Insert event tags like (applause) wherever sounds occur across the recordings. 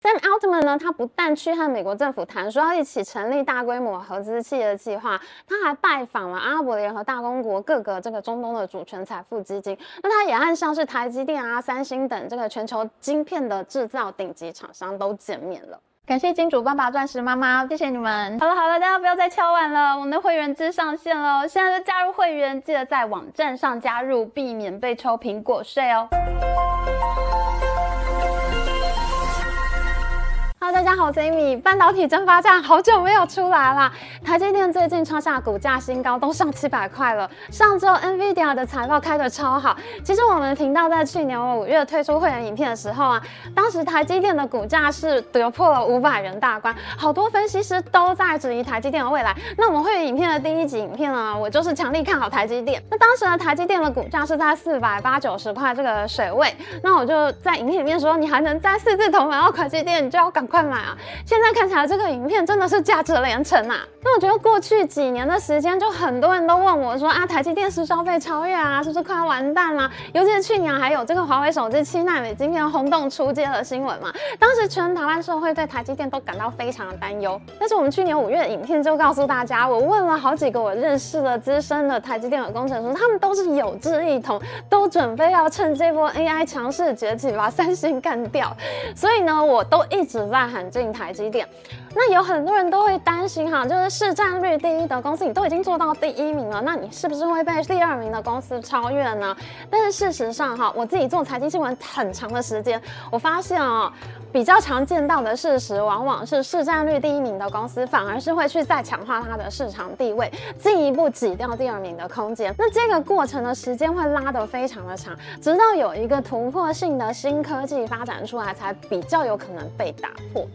Sam Altman 呢，他不但去和美国政府谈说要一起成立大规模合资企业计划，他还拜访了阿拉伯联合大公国各个这个中东的主权财富基金。那他也和像是台积电啊、三星等这个全球晶片的制造顶级厂商都见面了。感谢金主爸爸、钻石妈妈，谢谢你们。好了好了，大家不要再敲碗了，我们的会员制上线了，现在就加入会员，记得在网站上加入，避免被抽苹果税哦。Hello，大家好，我是 Amy。半导体蒸发站好久没有出来了，台积电最近创下股价新高，都上七百块了。上周 NVIDIA 的财报开得超好。其实我们频道在去年五月推出会员影片的时候啊，当时台积电的股价是跌破了五百元大关，好多分析师都在质疑台积电的未来。那我们会员影片的第一集影片呢，我就是强力看好台积电。那当时呢，台积电的股价是在四百八九十块这个水位，那我就在影片里面说，你还能在四字头买到台积电，你就要赶。快买啊！现在看起来这个影片真的是价值连城啊！那我觉得过去几年的时间，就很多人都问我说啊，台积电是消费超越啊？是不是快要完蛋了？尤其是去年还有这个华为手机七纳米晶片轰动出街的新闻嘛，当时全台湾社会对台积电都感到非常的担忧。但是我们去年五月的影片就告诉大家，我问了好几个我认识的资深的台积电的工程师，他们都是有志一同，都准备要趁这波 AI 强势崛起把三星干掉。所以呢，我都一直在。喊进台积电，那有很多人都会担心哈，就是市占率第一的公司，你都已经做到第一名了，那你是不是会被第二名的公司超越呢？但是事实上哈，我自己做财经新闻很长的时间，我发现啊。比较常见到的事实，往往是市占率第一名的公司，反而是会去再强化它的市场地位，进一步挤掉第二名的空间。那这个过程的时间会拉得非常的长，直到有一个突破性的新科技发展出来，才比较有可能被打破。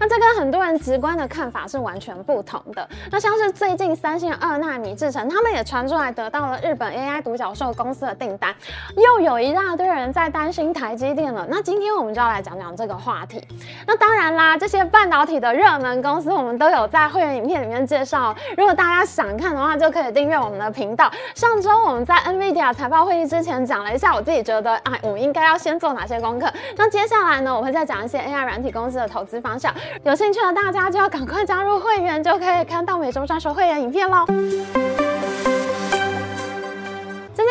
那这跟很多人直观的看法是完全不同的。那像是最近三星二纳米制程，他们也传出来得到了日本 AI 独角兽公司的订单，又有一大堆人在担心台积电了。那今天我们就要来讲讲这个话题。那当然啦，这些半导体的热门公司，我们都有在会员影片里面介绍。如果大家想看的话，就可以订阅我们的频道。上周我们在 NVIDIA 财报会议之前讲了一下，我自己觉得，哎，我们应该要先做哪些功课。那接下来呢，我会再讲一些 AI 软体公司的投资方向。有兴趣的大大家就要赶快加入会员，就可以看到每周专属会员影片喽。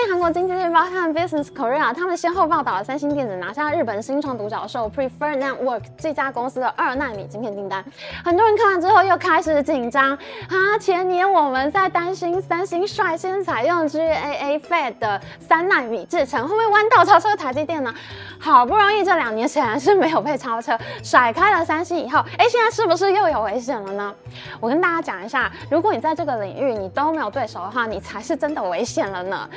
韩国经济日报和 Business Korea 他们先后报道了三星电子拿下日本新创独角兽 Prefer Network 这家公司的二纳米晶片订单。很多人看完之后又开始紧张啊！前年我们在担心三星率先采用 GAA Fed 的三纳米制程会不会弯道超车台积电呢？好不容易这两年显然是没有被超车，甩开了三星以后，哎，现在是不是又有危险了呢？我跟大家讲一下，如果你在这个领域你都没有对手的话，你才是真的危险了呢。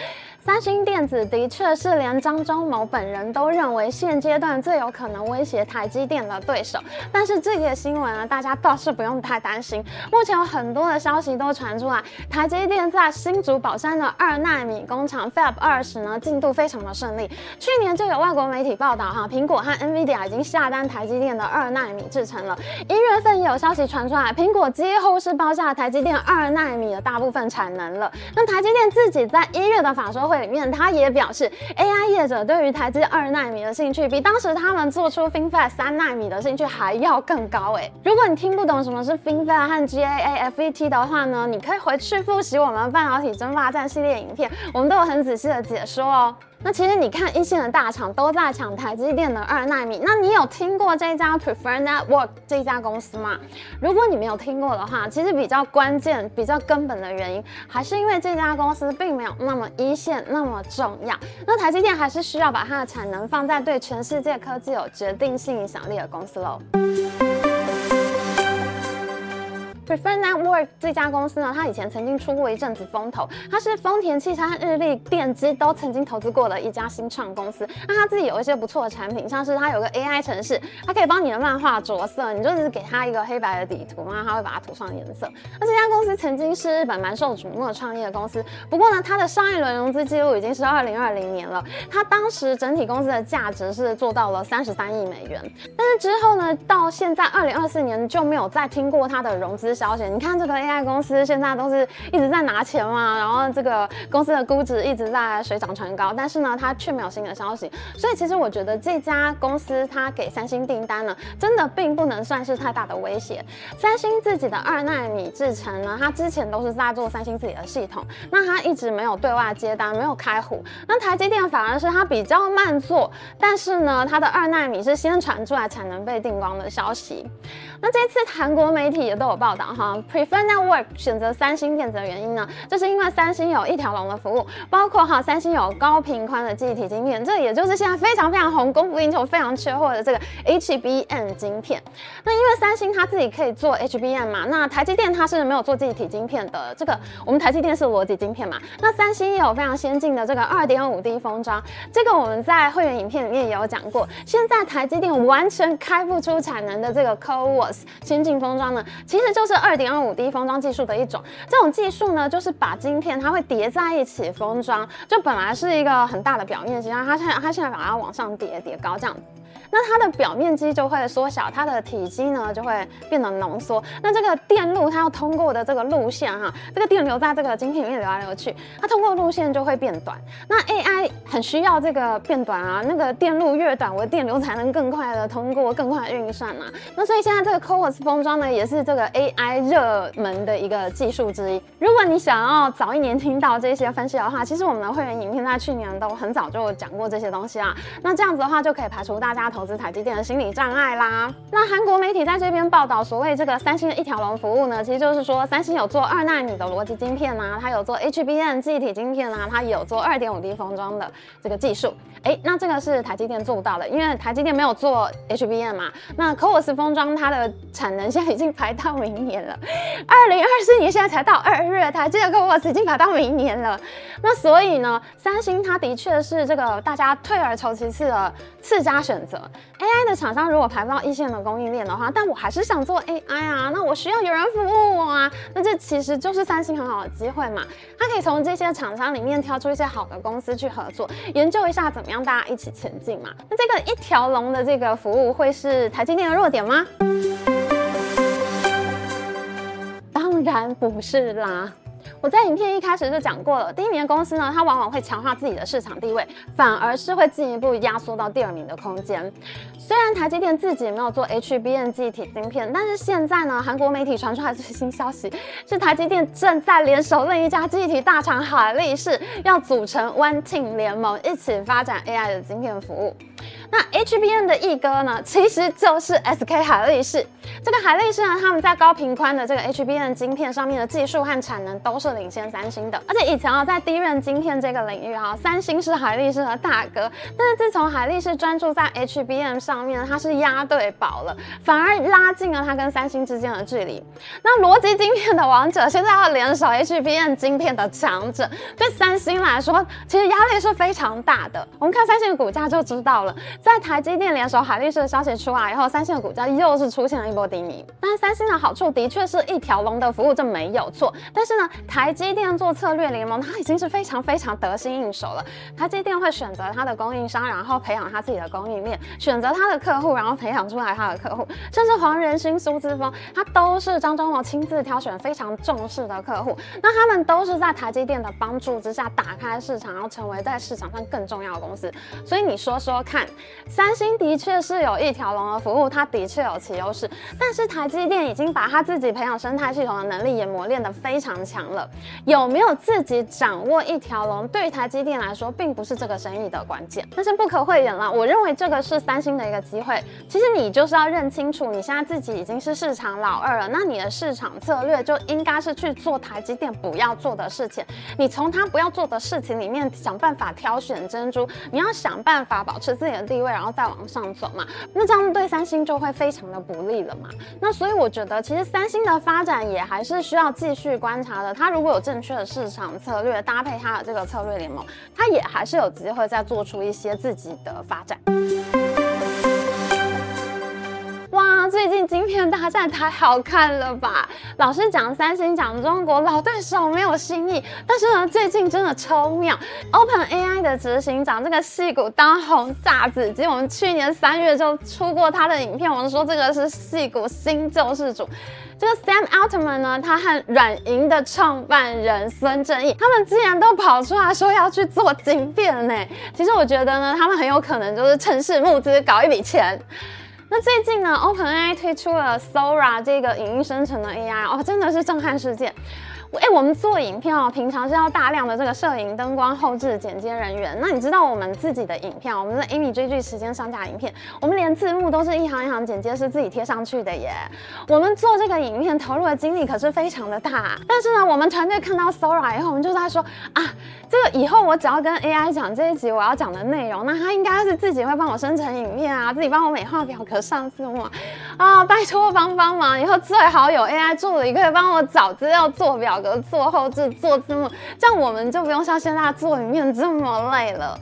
三星电子的确是连张忠谋本人都认为现阶段最有可能威胁台积电的对手，但是这个新闻呢，大家倒是不用太担心。目前有很多的消息都传出来，台积电在新竹宝山的二纳米工厂 Fab 二十呢，进度非常的顺利。去年就有外国媒体报道哈，苹果和 NVIDIA 已经下单台积电的二纳米制程了。一月份也有消息传出来，苹果几乎是包下台积电二纳米的大部分产能了。那台积电自己在一月的法说会里面，他也表示，AI 业者对于台积二纳米的兴趣，比当时他们做出 FinFET 三纳米的兴趣还要更高哎。如果你听不懂什么是 FinFET 和 GAA FET 的话呢，你可以回去复习我们半导体争霸战系列影片，我们都有很仔细的解说哦。那其实你看，一线的大厂都在抢台积电的二纳米。那你有听过这家 Prefer Network 这家公司吗？如果你没有听过的话，其实比较关键、比较根本的原因，还是因为这家公司并没有那么一线、那么重要。那台积电还是需要把它的产能放在对全世界科技有决定性影响力的公司喽。Preferred Network 这家公司呢，它以前曾经出过一阵子风头，它是丰田汽车日立电机都曾经投资过的一家新创公司。那它自己有一些不错的产品，像是它有个 AI 城市，它可以帮你的漫画着色，你就是给它一个黑白的底图，然后它会把它涂上颜色。那这家公司曾经是日本蛮受瞩目的创业公司，不过呢，它的上一轮融资记录已经是二零二零年了，它当时整体公司的价值是做到了三十三亿美元，但是之后呢，到现在二零二四年就没有再听过它的融资。消息。你看这个 AI 公司现在都是一直在拿钱嘛，然后这个公司的估值一直在水涨船高，但是呢，它却没有新的消息。所以其实我觉得这家公司它给三星订单呢，真的并不能算是太大的威胁。三星自己的二纳米制程呢，它之前都是在做三星自己的系统，那它一直没有对外接单，没有开户。那台积电反而是它比较慢做，但是呢，它的二纳米是先传出来才能被订光的消息。那这次韩国媒体也都有报道哈，Preferred Network 选择三星电子的原因呢，就是因为三星有一条龙的服务，包括哈三星有高频宽的记忆体晶片，这也就是现在非常非常红、供不应求、非常缺货的这个 HBM 晶片。那因为三星它自己可以做 HBM 嘛，那台积电它是没有做记忆体晶片的。这个我们台积电是逻辑晶片嘛，那三星也有非常先进的这个二点五 D 封装，这个我们在会员影片里面也有讲过。现在台积电完全开不出产能的这个 CoWoS 先进封装呢，其实就是二点二五 D 封装技术的一种。这种技术呢，就是把晶片它会叠在一起封装，就本来是一个很大的表面实际上它现在它现在把它往上叠叠高这样。那它的表面积就会缩小，它的体积呢就会变得浓缩。那这个电路它要通过的这个路线哈，这个电流在这个晶体里面流来流去，它通过路线就会变短。那 AI 很需要这个变短啊，那个电路越短，我的电流才能更快的通过，更快的运算啊。那所以现在这个 CoWoS 封装呢，也是这个 AI 热门的一个技术之一。如果你想要早一年听到这些分析的话，其实我们的会员影片在去年都很早就讲过这些东西啊。那这样子的话，就可以排除大家同。投资台积电的心理障碍啦。那韩国媒体在这边报道，所谓这个三星的一条龙服务呢，其实就是说三星有做二纳米的逻辑晶片啊，它有做 HBM 记忆体晶片啊，它有做二点五 D 封装的这个技术。哎，那这个是台积电做不到的，因为台积电没有做 HBM 嘛。那 COOS 封装它的产能现在已经排到明年了，二零二四年现在才到二月，台积电 CoWoS 已经排到明年了。那所以呢，三星它的确是这个大家退而求其次的次佳选择。AI 的厂商如果排不到一线的供应链的话，但我还是想做 AI 啊，那我需要有人服务我啊，那这其实就是三星很好的机会嘛，它可以从这些厂商里面挑出一些好的公司去合作，研究一下怎么样大家一起前进嘛。那这个一条龙的这个服务会是台积电的弱点吗？当然不是啦。我在影片一开始就讲过了，第一名的公司呢，它往往会强化自己的市场地位，反而是会进一步压缩到第二名的空间。虽然台积电自己没有做 HBM 记忆体晶片，但是现在呢，韩国媒体传出来最新消息，是台积电正在联手另一家记忆体大厂海力士，要组成 One Team 联盟，一起发展 AI 的晶片服务。那 H B N 的一哥呢，其实就是 SK 海力士。这个海力士呢，他们在高频宽的这个 H B N 晶片上面的技术和产能都是领先三星的。而且以前啊，在 DRAM 晶片这个领域啊，三星是海力士的大哥。但是自从海力士专注在 H B N 上面，它是押对宝了，反而拉近了它跟三星之间的距离。那逻辑晶片的王者现在要联手 H B N 晶片的强者，对三星来说，其实压力是非常大的。我们看三星的股价就知道了。在台积电联手海力士的消息出来以后，三星的股价又是出现了一波低迷。但是三星的好处的确是一条龙的服务，这没有错。但是呢，台积电做策略联盟，它已经是非常非常得心应手了。台积电会选择它的供应商，然后培养它自己的供应链，选择它的客户，然后培养出来它的客户。甚至黄仁勋、苏姿丰，他都是张忠谋亲自挑选、非常重视的客户。那他们都是在台积电的帮助之下打开市场，然后成为在市场上更重要的公司。所以你说说看。三星的确是有一条龙的服务，它的确有其优势，但是台积电已经把它自己培养生态系统的能力也磨练得非常强了。有没有自己掌握一条龙，对于台积电来说，并不是这个生意的关键。但是不可讳言了，我认为这个是三星的一个机会。其实你就是要认清楚，你现在自己已经是市场老二了，那你的市场策略就应该是去做台积电不要做的事情。你从他不要做的事情里面想办法挑选珍珠，你要想办法保持自己的地位。然后再往上走嘛，那这样对三星就会非常的不利了嘛。那所以我觉得，其实三星的发展也还是需要继续观察的。它如果有正确的市场策略，搭配它的这个策略联盟，它也还是有机会再做出一些自己的发展。最近晶片大战太好看了吧？老是讲三星讲中国，老对手没有新意。但是呢，最近真的超妙，OpenAI 的执行长这个戏骨当红炸子鸡，我们去年三月就出过他的影片，我们说这个是戏骨新救世主。这个 Sam Altman 呢，他和软银的创办人孙正义，他们竟然都跑出来说要去做晶片呢。其实我觉得呢，他们很有可能就是趁势募资搞一笔钱。那最近呢，OpenAI 推出了 Sora 这个影音生成的 AI 哦，真的是震撼世界。哎，我们做影片哦，平常是要大量的这个摄影、灯光、后制、剪接人员。那你知道我们自己的影片，我们的 Amy 追剧时间上架影片，我们连字幕都是一行一行剪接师自己贴上去的耶。我们做这个影片投入的精力可是非常的大。但是呢，我们团队看到 Sora 以后，我们就在说啊，这个以后我只要跟 AI 讲这一集我要讲的内容，那它应该是自己会帮我生成影片啊，自己帮我美化表格上字幕啊，拜托帮帮忙，以后最好有 AI 助理可以帮我找资料做表。做后制、做字幕，这样我们就不用像现在做影片这么累了。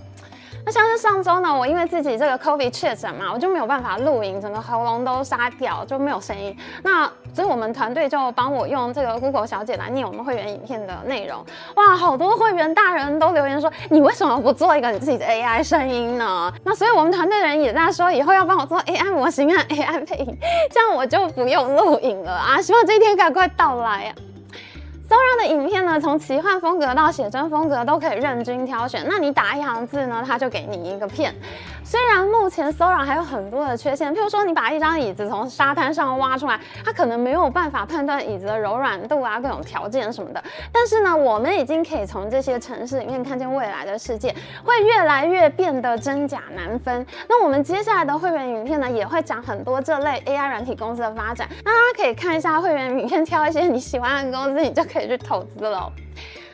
那像是上周呢，我因为自己这个 COVID 确诊嘛，我就没有办法录影，整个喉咙都沙掉，就没有声音。那所以我们团队就帮我用这个 Google 小姐来念我们会员影片的内容。哇，好多会员大人都留言说，你为什么不做一个你自己的 AI 声音呢？那所以我们团队人也在说，以后要帮我做 AI 模型和 AI 配音，这样我就不用录影了啊！希望这一天赶快到来啊！Sora 的影片呢，从奇幻风格到写真风格都可以任君挑选。那你打一行字呢，它就给你一个片。虽然目前 Sora 还有很多的缺陷，譬如说你把一张椅子从沙滩上挖出来，它可能没有办法判断椅子的柔软度啊，各种条件什么的。但是呢，我们已经可以从这些城市里面看见未来的世界会越来越变得真假难分。那我们接下来的会员影片呢，也会讲很多这类 AI 软体公司的发展。那大家可以看一下会员影片，挑一些你喜欢的公司，你就可以去投资了。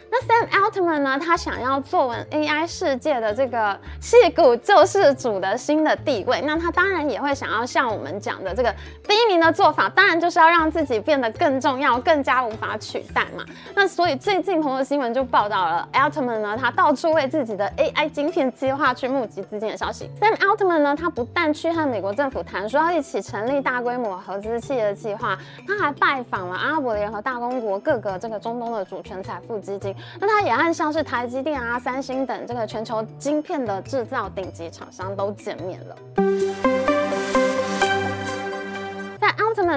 那 Sam Altman 呢？他想要坐稳 AI 世界的这个戏骨救世主的新的地位。那他当然也会想要像我们讲的这个第一名的做法，当然就是要让自己变得更重要，更加无法取代嘛。那所以最近朋友新闻就报道了 Altman 呢，他到处为自己的 AI 晶片计划去募集资金的消息。Sam Altman 呢，他不但去和美国政府谈说要一起成立大规模合资企业的计划，他还拜访了阿拉伯联合大公国各个这个中东的主权财富基金。那它也和像是台积电啊、三星等这个全球晶片的制造顶级厂商都见面了。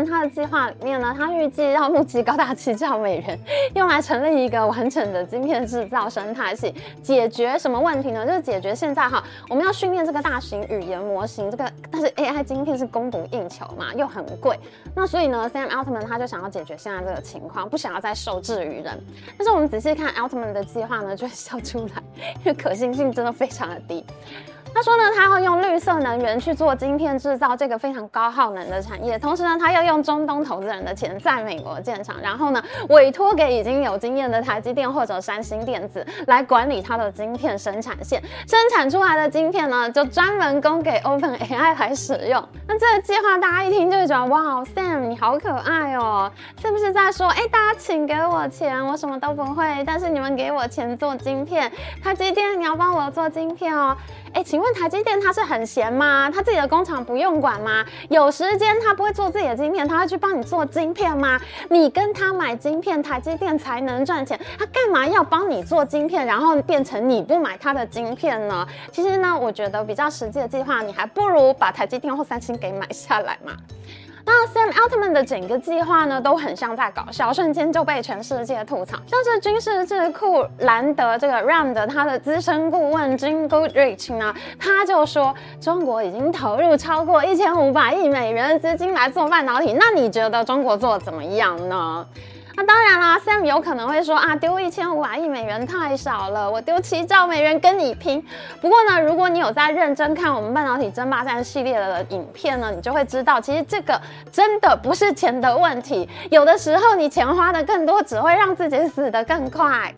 他的计划里面呢，他预计要募集高达七兆美元，用来成立一个完整的晶片制造生态系，解决什么问题呢？就是解决现在哈，我们要训练这个大型语言模型，这个 (laughs) 但是 AI 晶片是供不应求嘛，又很贵，那所以呢，Sam Altman 他就想要解决现在这个情况，不想要再受制于人。但是我们仔细看 Altman 的计划呢，就会笑出来，因为可行性真的非常的低。他说呢，他会用绿色能源去做晶片制造这个非常高耗能的产业，同时呢，他要用中东投资人的钱在美国建厂，然后呢，委托给已经有经验的台积电或者三星电子来管理他的晶片生产线，生产出来的晶片呢，就专门供给 OpenAI 来使用。那这个计划大家一听就会觉得，哇，Sam 你好可爱哦，是不是在说，哎，大家请给我钱，我什么都不会，但是你们给我钱做晶片，台积电你要帮我做晶片哦。哎，请你问台积电他是很闲吗？他自己的工厂不用管吗？有时间他不会做自己的晶片，他会去帮你做晶片吗？你跟他买晶片，台积电才能赚钱，他干嘛要帮你做晶片，然后变成你不买他的晶片呢？其实呢，我觉得比较实际的计划，你还不如把台积电或三星给买下来嘛。那 Sam Altman 的整个计划呢，都很像在搞笑，瞬间就被全世界吐槽。像是军事智库兰德这个 RAM 的他的资深顾问 Jim Goodrich 呢，他就说中国已经投入超过一千五百亿美元的资金来做半导体，那你觉得中国做怎么样呢？那当然啦，Sam 有可能会说啊，丢一千五百亿美元太少了，我丢七兆美元跟你拼。不过呢，如果你有在认真看我们半导体争霸战系列的影片呢，你就会知道，其实这个真的不是钱的问题，有的时候你钱花的更多，只会让自己死得更快。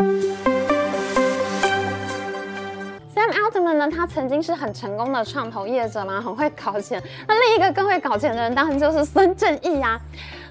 Sam Altman 呢，他曾经是很成功的创投业者嘛，很会搞钱。那另一个更会搞钱的人，当然就是孙正义呀。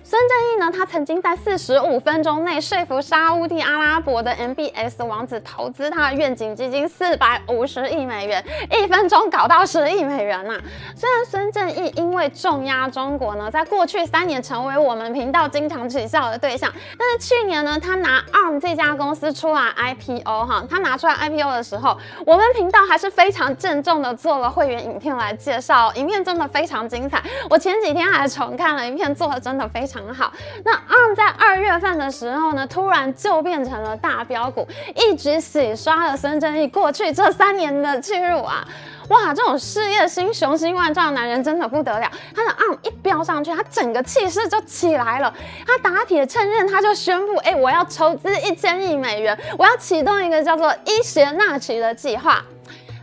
孙正义呢，他曾经在四十五分钟内说服沙乌地阿拉伯的 MBS 王子投资他的愿景基金四百五十亿美元，一分钟搞到十亿美元呐、虽然孙正义因为重压中国呢，在过去三年成为我们频道经常取笑的对象，但是去年呢，他拿 ARM 这家公司出来 IPO 哈，他拿出来 IPO 的时候，我们频道还是非常郑重的做了会员影片来介绍，影片真的非常精彩。我前几天还重看了一片，做的真的非常常好。那 ARM 在二月份的时候呢，突然就变成了大标股，一直洗刷了孙正义过去这三年的屈辱啊！哇，这种事业心雄心万丈的男人真的不得了。他的 ARM 一飙上去，他整个气势就起来了。他打铁趁热，他就宣布：哎，我要筹资一千亿美元，我要启动一个叫做伊邪那岐的计划。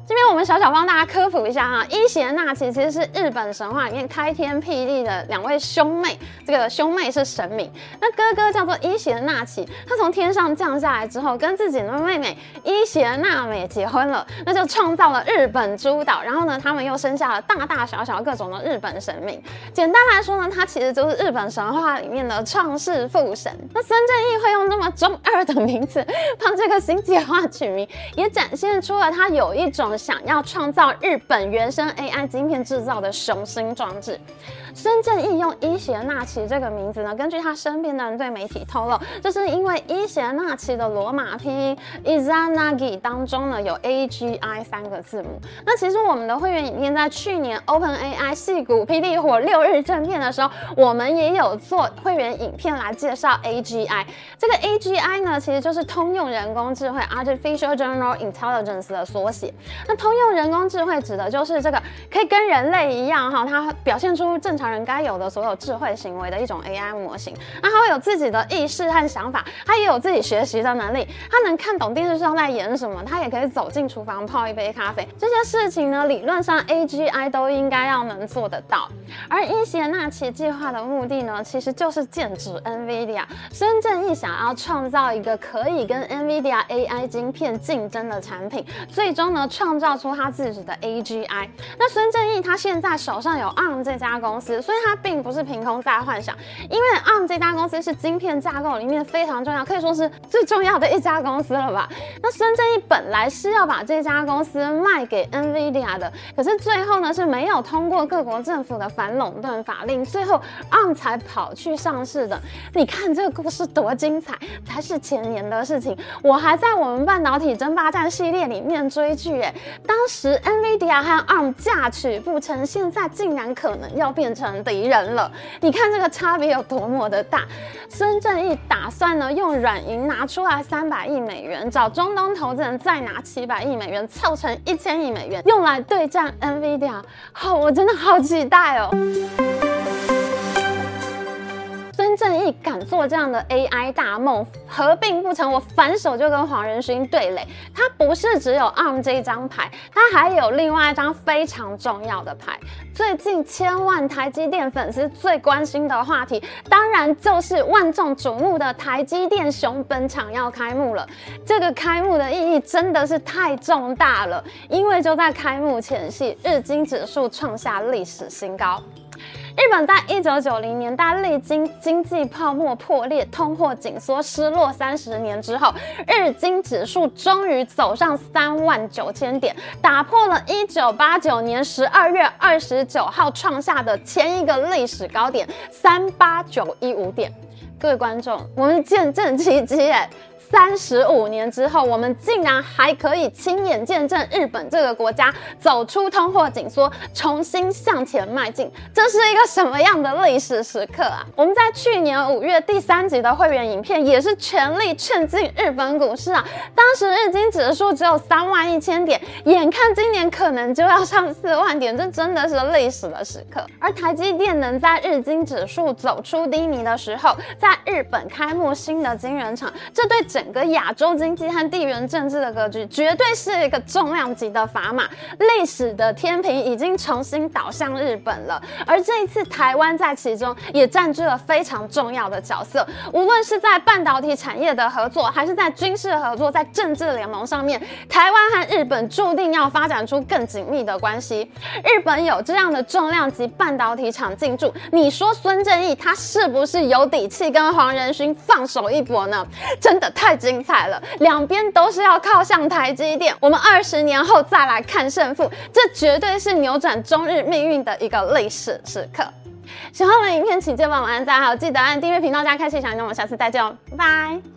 这边我们小小帮大家科普一下哈，伊邪那岐其实是日本神话里面开天辟地的两位兄妹，这个兄妹是神明，那哥哥叫做伊邪那岐，他从天上降下来之后，跟自己的妹妹伊邪那美结婚了，那就创造了日本诸岛，然后呢，他们又生下了大大小小各种的日本神明。简单来说呢，他其实就是日本神话里面的创世父神。那孙正义会用这么中二的名字帮这个新计划取名，也展现出了他有一种。想要创造日本原生 AI 晶片制造的雄心壮志。孙正义用伊邪那岐这个名字呢，根据他身边的人对媒体透露，这是因为伊邪那岐的罗马拼音 Izanagi 当中呢有 AGI 三个字母。那其实我们的会员影片在去年 OpenAI 矽谷霹雳火六日正片的时候，我们也有做会员影片来介绍 AGI。这个 AGI 呢，其实就是通用人工智慧 Artificial General Intelligence 的缩写。那通用人工智慧指的就是这个可以跟人类一样哈，它表现出正常。人该有的所有智慧行为的一种 AI 模型，那它会有自己的意识和想法，它也有自己学习的能力，它能看懂电视上在演什么，它也可以走进厨房泡一杯咖啡。这些事情呢，理论上 AGI 都应该要能做得到。而伊邪那岐计划的目的呢，其实就是剑指 NVIDIA。孙正义想要创造一个可以跟 NVIDIA AI 晶片竞争的产品，最终呢，创造出他自己的 AGI。那孙正义他现在手上有 ARM 这家公司。所以它并不是凭空在幻想，因为 ARM 这家公司是晶片架构里面非常重要，可以说是最重要的一家公司了吧？那孙正义本来是要把这家公司卖给 NVIDIA 的，可是最后呢是没有通过各国政府的反垄断法令，最后 ARM 才跑去上市的。你看这个故事多精彩，才是前年的事情。我还在我们半导体争霸战系列里面追剧，哎，当时 NVIDIA 和 ARM 嫁娶不成，现在竟然可能要变成。敌人了，你看这个差别有多么的大。孙正义打算呢用软银拿出来三百亿美元，找中东投资人再拿七百亿美元，凑成一千亿美元，用来对战 NVIDIA。好，我真的好期待哦。正义敢做这样的 AI 大梦，合并不成，我反手就跟黄仁勋对垒。他不是只有 ARM 这一张牌，他还有另外一张非常重要的牌。最近千万台积电粉丝最关心的话题，当然就是万众瞩目的台积电熊本场要开幕了。这个开幕的意义真的是太重大了，因为就在开幕前夕，日经指数创下历史新高。日本在一九九零年代历经经济泡沫破裂、通货紧缩、失落三十年之后，日经指数终于走上三万九千点，打破了一九八九年十二月二十九号创下的前一个历史高点三八九一五点。各位观众，我们见证奇迹哎！三十五年之后，我们竟然还可以亲眼见证日本这个国家走出通货紧缩，重新向前迈进。这是一个什么样的历史时刻啊？我们在去年五月第三集的会员影片也是全力劝进日本股市啊。当时日经指数只有三万一千点，眼看今年可能就要上四万点，这真的是历史的时刻。而台积电能在日经指数走出低迷的时候，在日本开幕新的晶圆厂，这对整个亚洲经济和地缘政治的格局，绝对是一个重量级的砝码。历史的天平已经重新倒向日本了，而这一次台湾在其中也占据了非常重要的角色。无论是在半导体产业的合作，还是在军事合作，在政治联盟上面，台湾和日本注定要发展出更紧密的关系。日本有这样的重量级半导体厂进驻，你说孙正义他是不是有底气跟黄仁勋放手一搏呢？真的太太精彩了，两边都是要靠向台积电。我们二十年后再来看胜负，这绝对是扭转中日命运的一个历史时刻。喜欢我们影片，请记得帮忙按赞，还有记得按订阅频道加开启小铃铛。我们下次再见哦，拜拜。